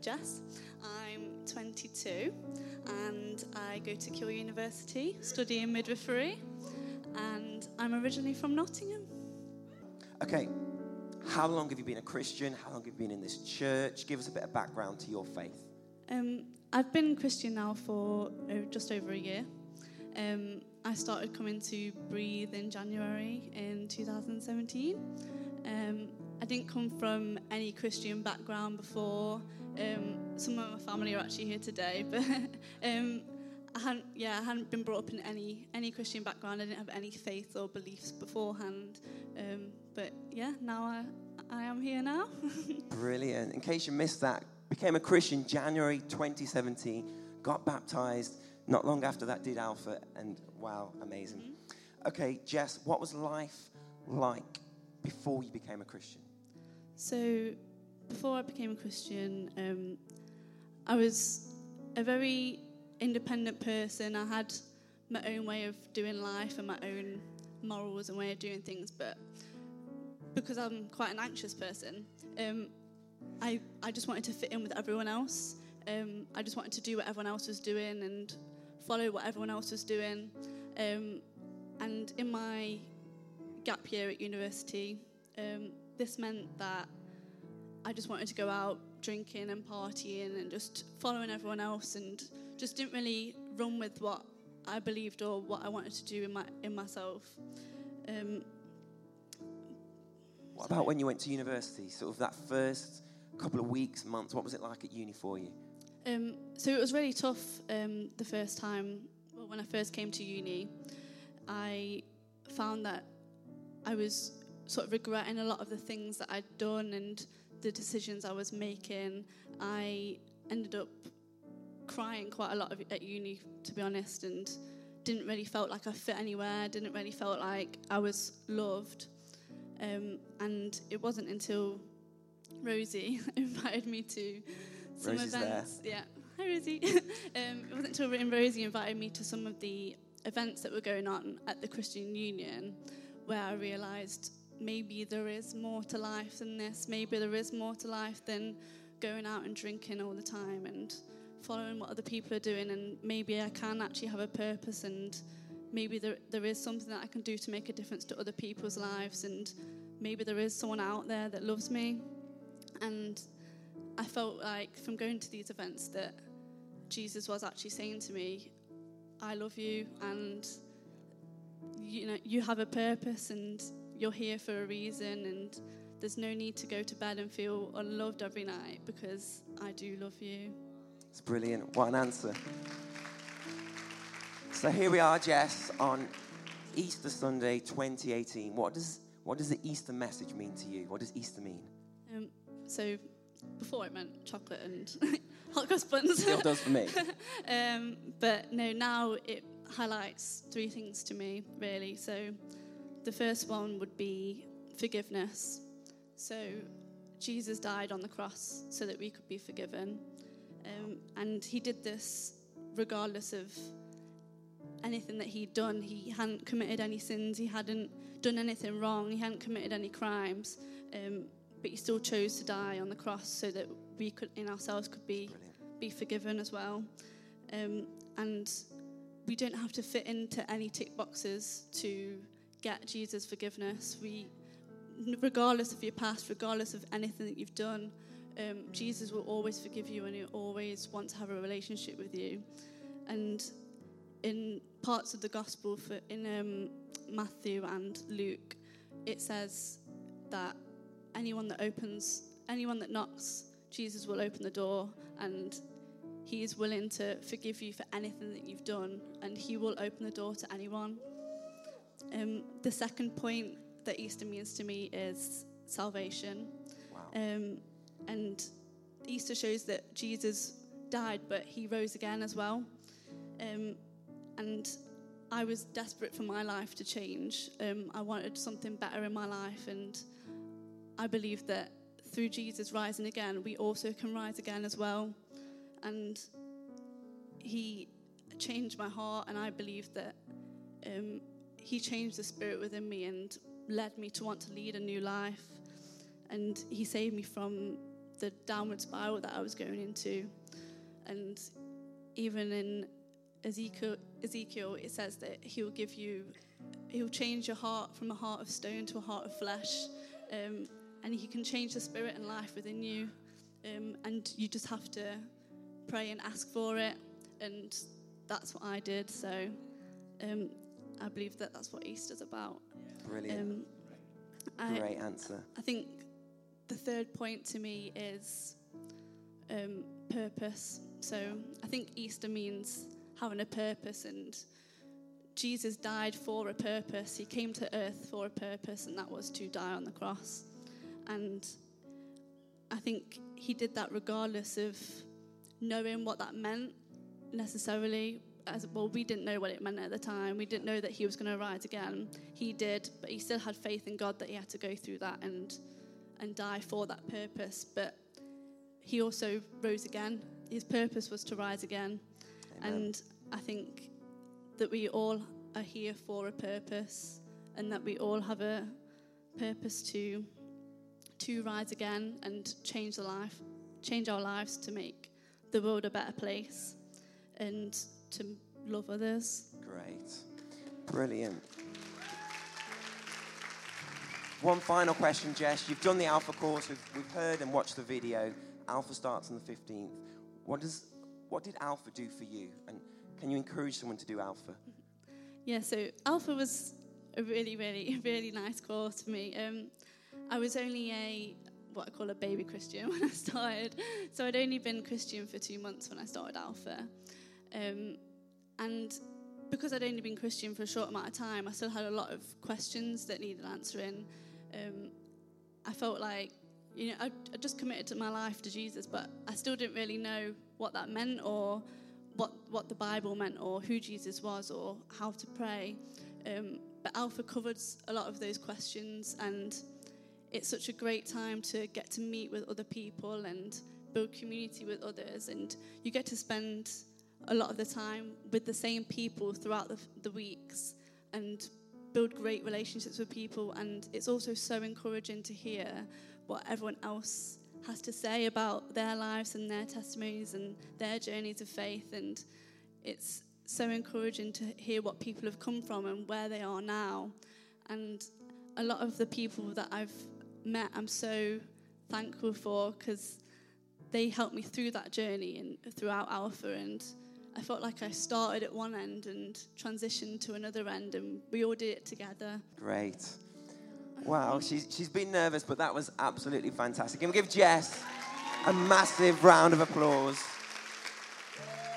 Jess. I'm 22 and I go to Keele University studying midwifery. And I'm originally from Nottingham. Okay, how long have you been a Christian? How long have you been in this church? Give us a bit of background to your faith. Um, I've been Christian now for uh, just over a year. Um, I started coming to Breathe in January in 2017. Um, I didn't come from any Christian background before. Some of my family are actually here today, but um, I hadn't, yeah, I hadn't been brought up in any any Christian background. I didn't have any faith or beliefs beforehand. Um, but yeah, now I I am here now. Brilliant. In case you missed that, became a Christian January 2017, got baptized. Not long after that, did Alpha, and wow, amazing. Mm-hmm. Okay, Jess, what was life like before you became a Christian? So, before I became a Christian, um, I was a very independent person. I had my own way of doing life and my own morals and way of doing things, but because I'm quite an anxious person, um, I, I just wanted to fit in with everyone else. Um, I just wanted to do what everyone else was doing and follow what everyone else was doing. Um, and in my gap year at university, um, this meant that I just wanted to go out drinking and partying and just following everyone else and just didn't really run with what I believed or what I wanted to do in my in myself. Um, What about when you went to university? Sort of that first couple of weeks, months, what was it like at uni for you? Um, so it was really tough um, the first time. Well, when I first came to uni, I found that I was sort of regretting a lot of the things that I'd done and the decisions I was making. I ended up crying quite a lot at uni, to be honest, and didn't really felt like I fit anywhere. Didn't really felt like I was loved. Um, and it wasn't until Rosie invited me to some Rosie's there. events. Yeah, hi Rosie. um, it wasn't until Rosie invited me to some of the events that were going on at the Christian Union where I realised maybe there is more to life than this. Maybe there is more to life than going out and drinking all the time and following what other people are doing. And maybe I can actually have a purpose and maybe there, there is something that I can do to make a difference to other people's lives. And maybe there is someone out there that loves me. And I felt like from going to these events that Jesus was actually saying to me, I love you and you know you have a purpose and you're here for a reason and there's no need to go to bed and feel unloved every night because I do love you. It's brilliant. What an answer. So here we are, Jess, on Easter Sunday 2018. What does, what does the Easter message mean to you? What does Easter mean? Um, so before it meant chocolate and hot cross buns. Still does for me. um, but no, now it highlights three things to me, really. So the first one would be forgiveness. So Jesus died on the cross so that we could be forgiven. Um, and he did this regardless of anything that he'd done. He hadn't committed any sins, he hadn't done anything wrong, he hadn't committed any crimes. Um, but he still chose to die on the cross so that we could, in ourselves, could be Brilliant. be forgiven as well. Um, and we don't have to fit into any tick boxes to get Jesus' forgiveness. We, regardless of your past, regardless of anything that you've done, um, Jesus will always forgive you and He'll always want to have a relationship with you. And in parts of the gospel, for in um, Matthew and Luke, it says that anyone that opens, anyone that knocks, Jesus will open the door and he is willing to forgive you for anything that you've done and he will open the door to anyone. Um, the second point that Easter means to me is salvation. Wow. Um, and Easter shows that Jesus died, but he rose again as well. Um, and I was desperate for my life to change. Um, I wanted something better in my life, and I believe that through Jesus rising again, we also can rise again as well. And he changed my heart, and I believe that um, he changed the spirit within me and led me to want to lead a new life. And he saved me from the downward spiral that I was going into. And even in Ezekiel, Ezekiel, it says that he will give you, he will change your heart from a heart of stone to a heart of flesh. Um, and he can change the spirit and life within you. Um, and you just have to pray and ask for it. And that's what I did. So um, I believe that that's what Easter's about. Brilliant. Um, Great I, answer. I think the third point to me is um, purpose. So I think Easter means having a purpose, and Jesus died for a purpose. He came to earth for a purpose, and that was to die on the cross. And I think he did that regardless of knowing what that meant necessarily. As well, we didn't know what it meant at the time. We didn't know that he was going to rise again. He did, but he still had faith in God that he had to go through that and and die for that purpose. But he also rose again. His purpose was to rise again. Amen. And I think that we all are here for a purpose and that we all have a purpose to to rise again and change the life change our lives to make the world a better place and to love others. Great. Brilliant. One final question, Jess. You've done the Alpha course. We've, we've heard and watched the video. Alpha starts on the 15th. What, does, what did Alpha do for you? And can you encourage someone to do Alpha? Yeah, so Alpha was a really, really, really nice course for me. Um, I was only a what I call a baby Christian when I started, so I'd only been Christian for two months when I started Alpha, um, and because I'd only been Christian for a short amount of time, I still had a lot of questions that needed answering. Um, I felt like you know, I, I just committed my life to Jesus, but I still didn't really know what that meant or what, what the Bible meant or who Jesus was or how to pray. Um, but Alpha covered a lot of those questions, and it's such a great time to get to meet with other people and build community with others. And you get to spend a lot of the time with the same people throughout the, the weeks and build great relationships with people. And it's also so encouraging to hear what everyone else has to say about their lives and their testimonies and their journeys of faith. And it's so encouraging to hear what people have come from and where they are now. And a lot of the people that I've met, I'm so thankful for because they helped me through that journey and throughout Alpha. And I felt like I started at one end and transitioned to another end, and we all did it together. Great. Wow, she's, she's been nervous, but that was absolutely fantastic. And we give Jess a massive round of applause.